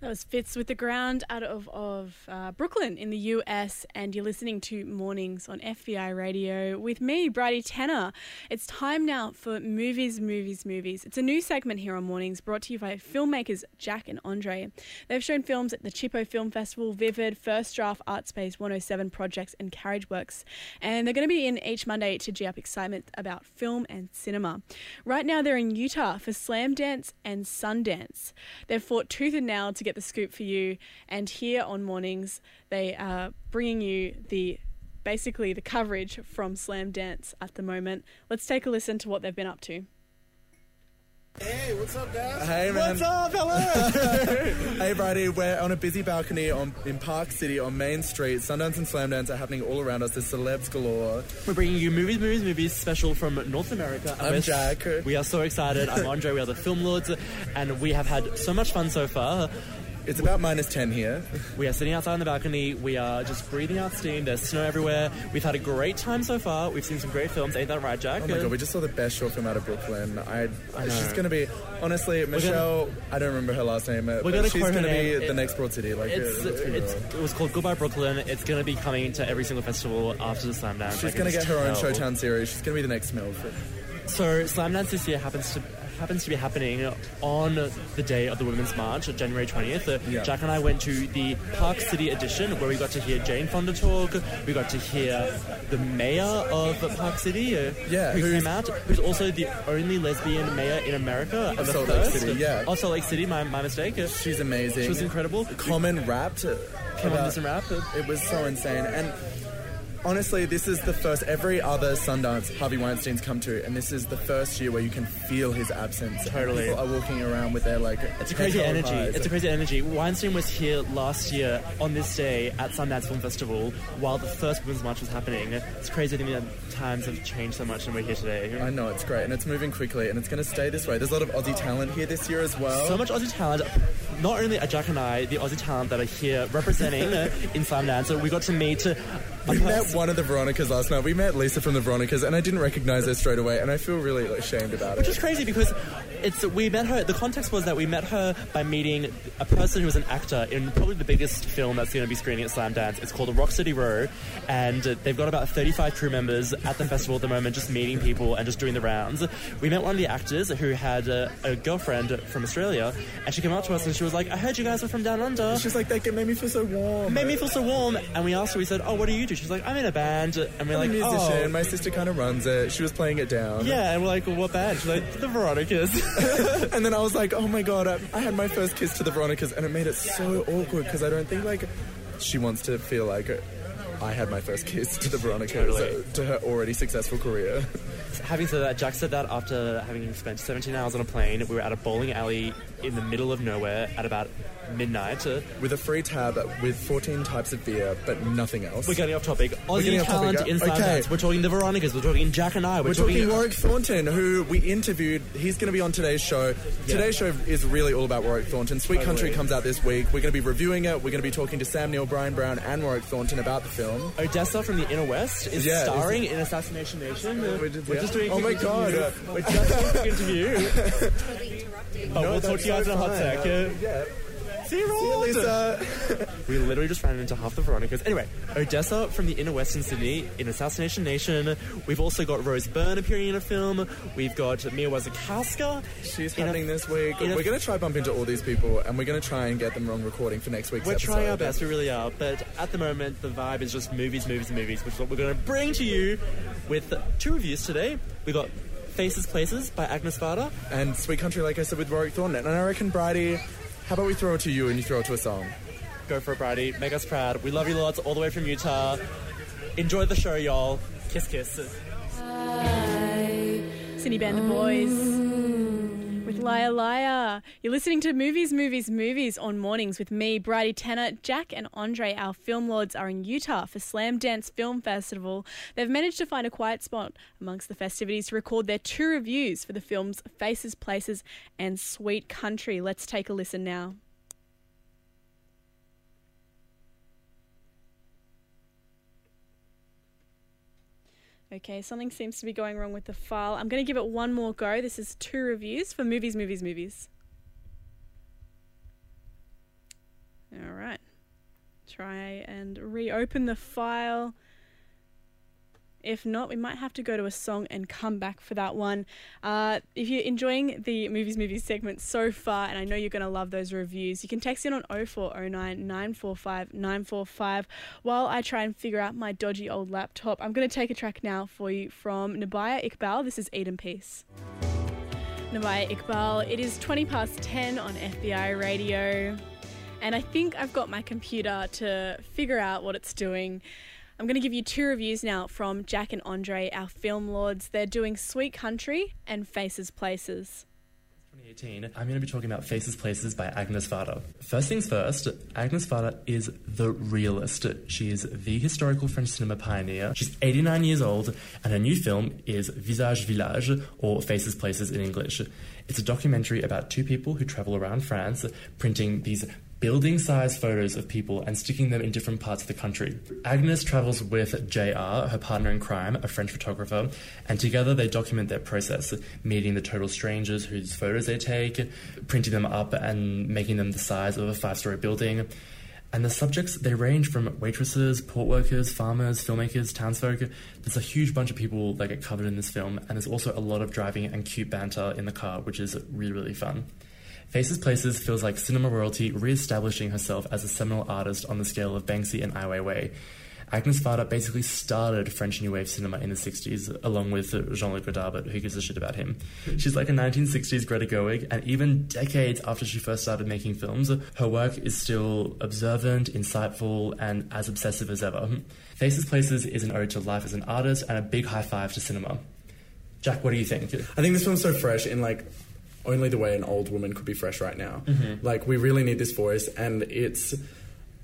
That was Fitz with the ground out of, of uh, Brooklyn in the US, and you're listening to Mornings on FBI Radio with me, Bridie Tanner. It's time now for Movies, Movies, Movies. It's a new segment here on Mornings brought to you by filmmakers Jack and Andre. They've shown films at the Chippo Film Festival, Vivid, First Draft, Artspace, 107 Projects, and Carriage Works. And they're going to be in each Monday to G up excitement about film and cinema. Right now, they're in Utah for Slamdance and Sundance. They've fought tooth and nail to get the scoop for you. And here on Mornings, they are bringing you the basically the coverage from Slamdance at the moment. Let's take a listen to what they've been up to. Hey, what's up, guys? Hey, man. What's up, hello? hey, Bridie. We're on a busy balcony on, in Park City on Main Street. Sundance and Slamdance are happening all around us. There's celebs galore. We're bringing you movies, movies, movies special from North America. I'm We're- Jack. We are so excited. I'm Andre. We are the Film Lords, and we have had so much fun so far. It's about minus 10 here. We are sitting outside on the balcony. We are just breathing out steam. There's snow everywhere. We've had a great time so far. We've seen some great films. Ain't that right, Jack? Oh my god, we just saw the best short film out of Brooklyn. I, I know. she's gonna be honestly Michelle. I don't remember her last name, We're but gonna she's gonna be name. the It- next Broad City. Like, It's, uh, let's it's, it was called Goodbye Brooklyn. It's going to be coming to every single festival after the Slamdance. She's can gonna get just her own. Showtown series. She's gonna be the next MILF. So Slam Dance this year happens to happens to be happening on the day of the Women's March, January 20th. Uh, Yeah. Jack and I went to the Park City edition where we got to hear Jane Fonda talk. We got to hear the mayor of Park City, uh, Yeah, who who's- came out, who's also the only lesbian mayor in America. Of the Salt Lake. City, yeah. Oh, Salt Lake City, my, my mistake. Uh, She's amazing. She was incredible. Common rapped. Came on about- rap. It was so insane. And honestly, this is the first, every other Sundance Harvey Weinstein's come to, and this is the first year where you can feel his absence. Totally. People are walking around with their, like, It's a crazy energy. high. It's a crazy energy. Weinstein was here last year on this day at Sundance Film Festival while the first Women's March was happening. It's crazy to me that times have changed so much and we're here today. I know, it's great, and it's moving quickly, and it's going to stay this way. There's a lot of Aussie talent here this year as well. So much Aussie talent. Not only are Jack and I the Aussie talent that are here representing in Sundance, we got to meet We met one of the Veronicas last night. We met Lisa from the Veronicas, and I didn't recognize her straight away, and I feel really ashamed about it. Which is crazy because it's we met her. The context was that we met her by meeting a person who was an actor in probably the biggest film that's going to be screening at Slamdance. It's called The Rock City Row, and they've got about 35 crew members at the festival at the moment, just meeting people and just doing the rounds. We met one of the actors who had uh, a girlfriend from Australia, and she came up to us and she was like, "I heard you guys are from down under." She's like, that made me feel so warm. Made me feel so warm, and we asked her. We said, "Oh, what do you do?" She's like, "I'm in a band," and we're I'm like, a musician. "Oh, My sister kind of runs it. She was playing it down. yeah." And we're like, well, "What band?" She's like, "The Veronicas." and then I was like, oh my god, I, I had my first kiss to the Veronicas, and it made it so awkward because I don't think like she wants to feel like I had my first kiss to the Veronicas Totally. uh, to her already successful career. Having said that, Jack said that after having spent 17 hours on a plane, we were at a bowling alley in the middle of nowhere at about midnight. Uh, With a free tab with 14 types of beer, but nothing else. we're getting off topic. Aussie getting off topic, talent uh, in okay. Sundance. We're talking the Veronicas. We're talking Jack and I. We're, We're talking Warwick Thornton, who we interviewed. He's going to be on today's show. Today's show is really all about Warwick Thornton. Sweet Totally. Country comes out this week. We're going to be reviewing it. We're going to be talking to Sam Neill, Bryan Brown, and Warwick Thornton about the film. Odessa from the Inner West is Yeah, starring in Assassination Nation. Uh, We're just- we're yeah. just doing. a Oh quick my God. interview. We're just doing a quick interview. but we'll talk to you guys in a hot sec. Uh, Yeah. See you, Lisa. We literally just ran into half the Veronicas. Anyway, Odessa from the inner western Sydney in Assassination Nation. We've also got Rose Byrne appearing in a film. We've got Mia Wasikowska. She's in a- happening this week. We're going to try bump into all these people, and we're going to try and get them wrong recording for next week's We're episode. trying our best, we really are. But at the moment, the vibe is just movies, movies, movies, which is what we're going to bring to you with two reviews today. We've got Faces Places by Agnes Varda. And Sweet Country, like I said, with Warwick Thornton. And I reckon, Bridie, how about we throw it to you and you throw it to a song? Go for it, Bridie. Make us proud. We love you lots, all the way from Utah. Enjoy the show, y'all. Kiss, kiss. City Band of Boys with Liar Liar. You're listening to Movies, Movies, Movies on mornings with me, Bridie Tanner. Jack and Andre, our film lords, are in Utah for Slamdance Film Festival. They've managed to find a quiet spot amongst the festivities to record their two reviews for the films Faces, Places, and Sweet Country. Let's take a listen now. Okay, something seems to be going wrong with the file. I'm going to give it one more go. This is two reviews for movies, movies, movies. All right. Try and reopen the file. If not, we might have to go to a song and come back for that one. Uh, if you're enjoying the Movies Movies segment so far, and I know you're going to love those reviews, you can text in on 0409 945 945 while I try and figure out my dodgy old laptop. I'm going to take a track now for you from Nabihah Iqbal. This is Eden Piece. Nabihah Iqbal, it is 20 past 10 on FBI radio, and I think I've got my computer to figure out what it's doing. I'm going to give you two reviews now from Jack and Andre, our film lords. They're doing Sweet Country and Faces Places. 2018, I'm going to be talking about Faces Places by Agnes Varda. First things first, Agnes Varda is the realist. She is the historical French cinema pioneer. She's 89 years old, and her new film is Visage Village, or Faces Places in English. It's a documentary about two people who travel around France printing these building sized photos of people and sticking them in different parts of the country. Agnes travels with JR, her partner in crime, a French photographer, and together they document their process, meeting the total strangers whose photos they take, printing them up and making them the size of a five story building. And the subjects, they range from waitresses, port workers, farmers, filmmakers, townsfolk. There's a huge bunch of people that get covered in this film, and there's also a lot of driving and cute banter in the car, which is really, really fun. Faces Places feels like cinema royalty re establishing herself as a seminal artist on the scale of Banksy and Ai Weiwei. Agnes Varda basically started French New Wave cinema in the 60s, along with Jean Luc Godard, but who gives a shit about him? She's like a 1960s Greta Gerwig, and even decades after she first started making films, her work is still observant, insightful, and as obsessive as ever. Faces Places is an ode to life as an artist and a big high five to cinema. Jack, what do you think? I think this film's so fresh in like only the way an old woman could be fresh right now. Mm-hmm. Like we really need this voice, and it's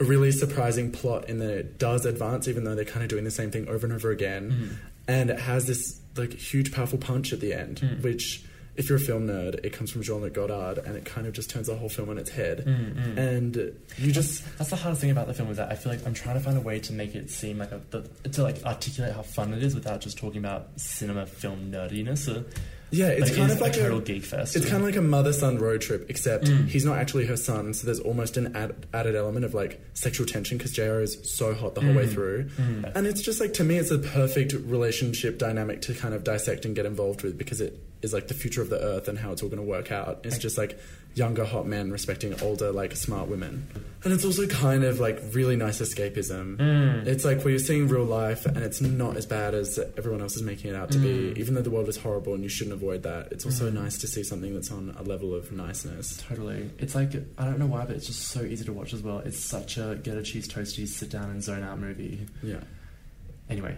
a really surprising plot in that it does advance, even though they're kind of doing the same thing over and over again. Mm-hmm. And it has this like huge, powerful punch at the end, mm. which. If you're a film nerd, it comes from Jean-Luc Godard, and it kind of just turns the whole film on its head. Mm, mm. And you just That's the hardest thing about the film is that I feel like I'm trying to find a way to make it seem like a the, to like articulate how fun it is without just talking about cinema film nerdiness. Uh, Yeah, it's it kind of like a total a, geek fest. It's kind of like a mother-son road trip, except Mm. he's not actually her son. So there's almost an ad- added element of like sexual tension because JR is so hot the whole Mm. way through, and it's just like to me, it's a perfect relationship dynamic to kind of dissect and get involved with because it is like the future of the earth and how it's all going to work out. It's just like younger hot men respecting older like smart women, and it's also kind of like really nice escapism. Mm. It's like where you're seeing real life and it's not as bad as everyone else is making it out to Mm. be. Even though the world is horrible and you shouldn't avoid that, it's also nice to see something that's on a level of niceness. Totally. It's like, I don't know why, but it's just so easy to watch as well. It's such a get a cheese toasties, sit down and zone out movie. Yeah. Anyway,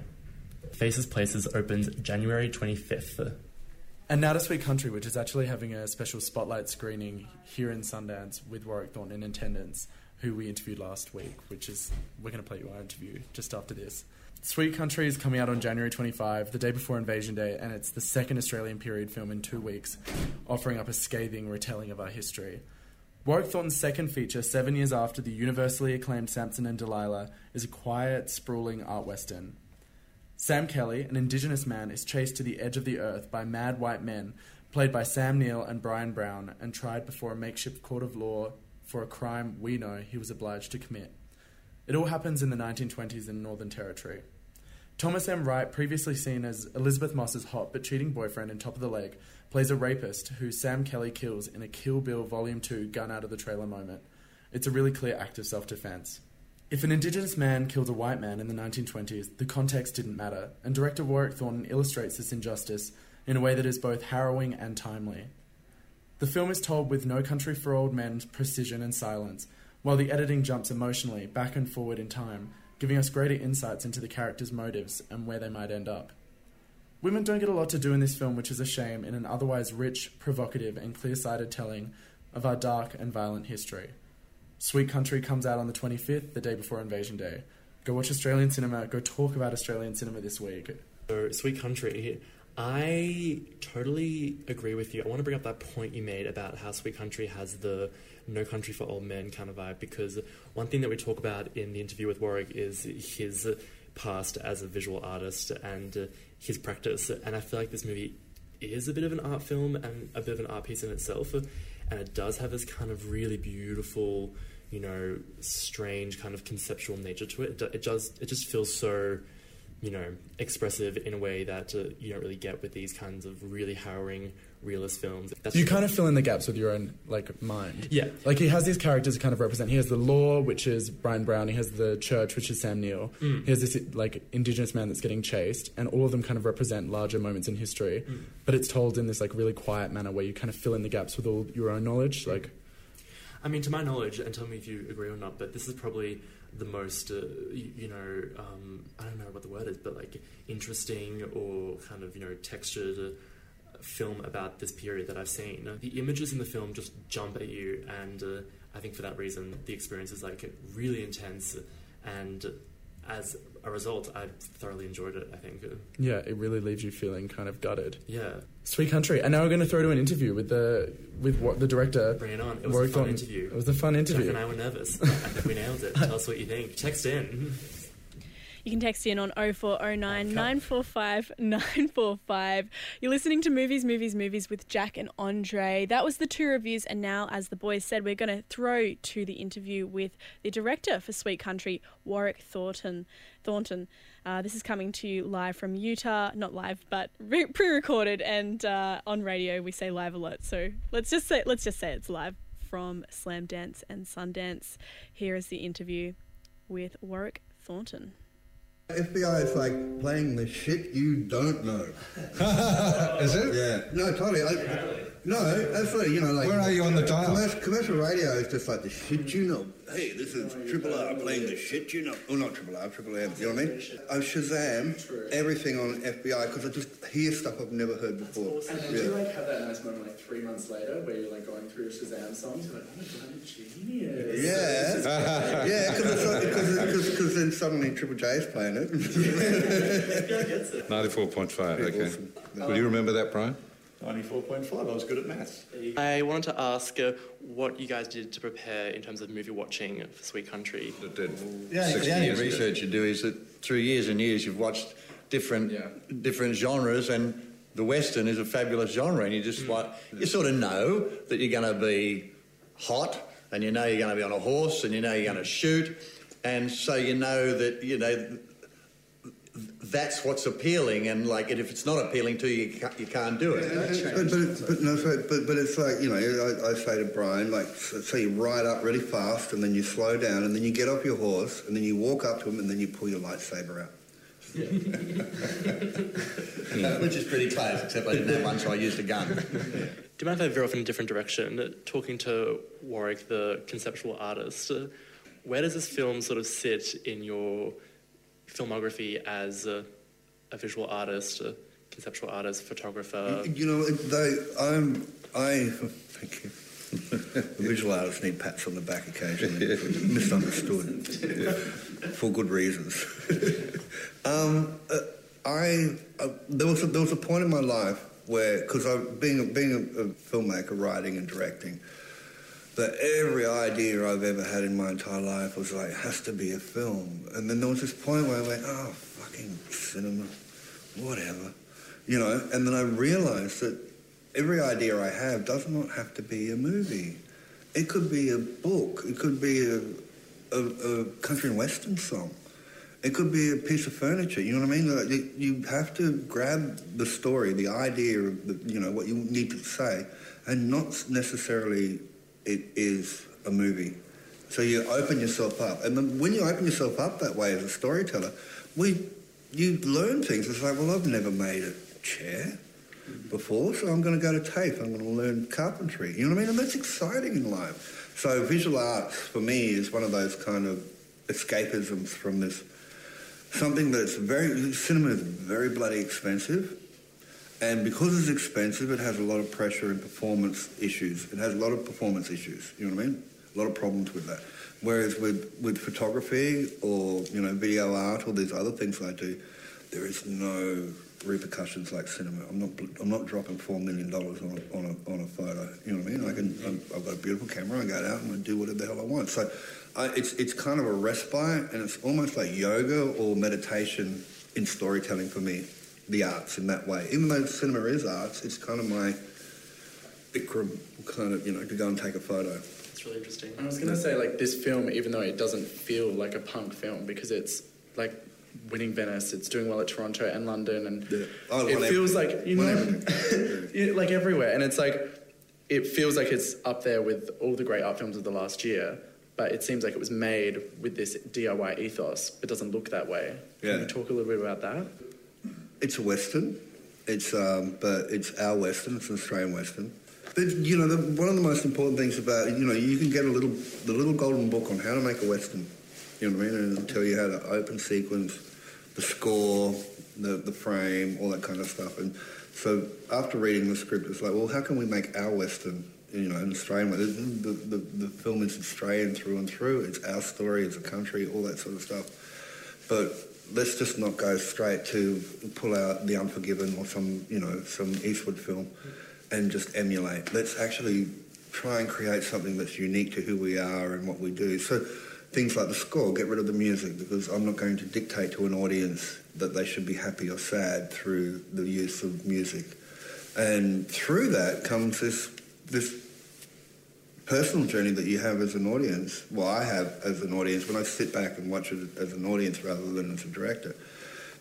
Faces Places opens January 25th. And now to Sweet Country, which is actually having a special spotlight screening here in Sundance with Warwick Thornton in attendance, who we interviewed last week, which is, we're going to play you our interview just after this. Sweet Country is coming out on January 25, the day before Invasion Day, and it's the second Australian period film in two weeks, offering up a scathing retelling of our history. Warwick Thornton's second feature, seven years after the universally acclaimed Samson and Delilah, is a quiet, sprawling art western. Sam Kelly, an Indigenous man, is chased to the edge of the earth by mad white men, played by Sam Neill and Bryan Brown, and tried before a makeshift court of law for a crime we know he was obliged to commit. It all happens in the 1920s in Northern Territory. Thomas M. Wright, previously seen as Elisabeth Moss's hot but cheating boyfriend in Top of the Lake, plays a rapist who Sam Kelly kills in a Kill Bill Volume 2 gun out of the trailer moment. It's a really clear act of self defense. If an Indigenous man killed a white man in the 1920s, the context didn't matter, and director Warwick Thornton illustrates this injustice in a way that is both harrowing and timely. The film is told with No Country for Old Men's precision and silence, while the editing jumps emotionally back and forward in time, giving us greater insights into the characters' motives and where they might end up. Women don't get a lot to do in this film, which is a shame in an otherwise rich, provocative, and clear sighted telling of our dark and violent history. Sweet Country comes out on the 25th, the day before Invasion Day. Go watch Australian cinema, go talk about Australian cinema this week. So, Sweet Country, I totally agree with you. I want to bring up that point you made about how Sweet Country has the No Country for Old Men kind of vibe because one thing that we talk about in the interview with Warwick is his past as a visual artist and his practice. And I feel like this movie is a bit of an art film and a bit of an art piece in itself. And it does have this kind of really beautiful you know strange kind of conceptual nature to it. It, does it just feels so you know expressive in a way that uh, you don't really get with these kinds of really harrowing realist films. That's You kind of fill in the gaps with your own like mind. Yeah. Like he has these characters to kind of represent. He has the law, which is Bryan Brown. He has the church, which is Sam Neill. Mm. He has this like indigenous man that's getting chased, and all of them kind of represent larger moments in history. Mm. But it's told in this like really quiet manner where you kind of fill in the gaps with all your own knowledge. Like I mean, to my knowledge, and tell me if you agree or not, but this is probably the most, uh, you, know, um, I don't know what the word is, but like interesting or kind of, you know, textured uh, film about this period that I've seen. The images in the film just jump at you, and uh, I think for that reason, the experience is like really intense, and as a result, I thoroughly enjoyed it. I think, yeah, it really leaves you feeling kind of gutted. yeah, Sweet country. And now we're going to throw to an interview with the with what the director. bring it on. It was a fun Thornton. interview. It was a fun Jack interview. and I were nervous. I think we nailed it. Tell us what you think. Text in. You can text in on 0409 945 945. You're listening to Movies, Movies, Movies with Jack and Andre. That was the two reviews, and now, as the boys said, we're going to throw to the interview with the director for Sweet Country, Warwick Thornton. Thornton. Uh, this is coming to you live from Utah, not live, but re- pre-recorded, and uh, on radio we say live a lot, So let's just say let's just say it's live from Slamdance and Sundance. Here is the interview with Warwick Thornton. FBI is like playing the shit you don't know. Is it? Yeah. No, totally. I, no, absolutely. You know, like. Where are you on the dial? Commercial, commercial radio is just like the shit you know. Hey, this is Triple R playing the shit you know. Oh, not Triple R, Triple M. You know what I mean? I Shazam everything on FBI because I just hear stuff I've never heard before. Yeah. like have that nice moment like three months later where you're like going through Shazam songs? You're like, oh, bloody genius. Yeah, yeah, because then suddenly Triple J is playing it. 94.5, okay. awesome. Will you remember that, Brian? 94.5. I was good at maths. I wanted to ask uh, what you guys did to prepare in terms of movie watching for Sweet Country. That did The only, 60 the only years ago. research you do is that through years and years you've watched different Yeah. different genres and the western is a fabulous genre and you just mm. like you sort of know that you're going to be hot and you know you're going to be on a horse and you know you're going to shoot and so you know that you know that's what's appealing and like if it's not appealing to you you can't, you can't do it. But, but, but no, so, but, but it's like, you know, I, I say to Bryan, like, so, so you ride up really fast and then you slow down and then you get off your horse and then you walk up to him and then you pull your lightsaber out. which is pretty close except I didn't have one so I used a gun. Do you mind if I veer off in a different direction? Talking to Warwick, the conceptual artist, uh, where does this film sort of sit in your filmography as a, a visual artist, a conceptual artist, photographer? You know, they, I'm, I, thank you. Visual artists need pats on the back occasionally. Misunderstood. For good reasons. um, uh, I, uh, there, was a, there was a point in my life where, because being, being a, a filmmaker, writing and directing, that every idea I've ever had in my entire life was like, has to be a film. And then there was this point where I went, oh, fucking cinema, whatever. You know, and then I realized that every idea I have does not have to be a movie. It could be a book. It could be a, a, a country and western song. It could be a piece of furniture. You know what I mean? Like, you- you have to grab the story, the idea of the, you know what you need to say, and not necessarily it is a movie. So you open yourself up, and when you open yourself up that way as a storyteller, we you learn things. It's like, well, I've never made a chair before, so I'm going to go to TAFE. I'm going to learn carpentry. You know what I mean? And that's exciting in life. So visual arts for me is one of those kind of escapisms from this something that's very cinema is very bloody expensive. And because it's expensive, it has a lot of pressure and performance issues. It has a lot of performance issues. You know what I mean? A lot of problems with that. Whereas with, with photography or you know video art or these other things I do, there is no repercussions like cinema. I'm not I'm not dropping four million dollars on a, on a on a photo. You know what I mean? I can I'm, I've got a beautiful camera. I go out and I do whatever the hell I want. So I, it's it's kind of a respite and it's almost like yoga or meditation in storytelling for me. The arts in that way, even though cinema is arts, it's kind of my Bikram kind of you know to go and take a photo. It's really interesting. I was gonna say like this film, even though it doesn't feel like a punk film because it's like winning Venice, it's doing well at Toronto and London, and Yeah. Oh, it feels ev- like you know, everything. Like everywhere, and it's like it feels like it's up there with all the great art films of the last year. But it seems like it was made with this DIY ethos, but doesn't look that way. Yeah. Can you talk a little bit about that? It's a western. It's um, but it's our western. It's an Australian western. But you know, the, one of the most important things about you know, you can get a little the little golden book on how to make a western. You know what I mean? And it'll tell you how to open sequence, the score, the the frame, all that kind of stuff. And so after reading the script, it's like, well, how can we make our western? You know, an Australian one. The, the, the, film is Australian through and through. It's our story as a country, all that sort of stuff. But let's just not go straight to pull out The Unforgiven or some, you know, some Eastwood film and just emulate. Let's actually try and create something that's unique to who we are and what we do. So things like the score, get rid of the music because I'm not going to dictate to an audience that they should be happy or sad through the use of music. And through that comes this this personal journey that you have as an audience. Well, I have as an audience when I sit back and watch it as an audience rather than as a director.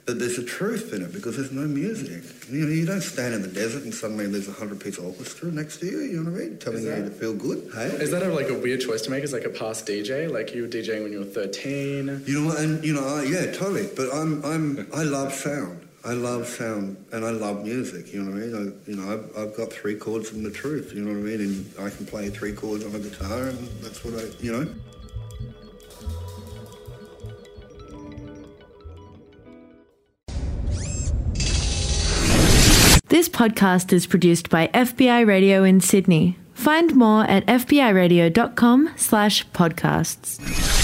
But there's a truth in it because there's no music. You know, you don't stand in the desert and suddenly there's a hundred piece orchestra next to you. You know what I mean? Telling Is you to feel good. Hey, Is that a, like a weird choice to make? As like a past DJ, like you were DJing when you were thirteen. You know what? And you know, I, yeah, totally. But I'm, I'm, I love sound. I love sound, and I love music. You know what I mean? I, you know, I've, I've got three chords and the truth. You know what I mean? And I can play three chords on a guitar, and that's what I, you know. This podcast is produced by FBI Radio in Sydney. Find more at fbiradio.com slash podcasts.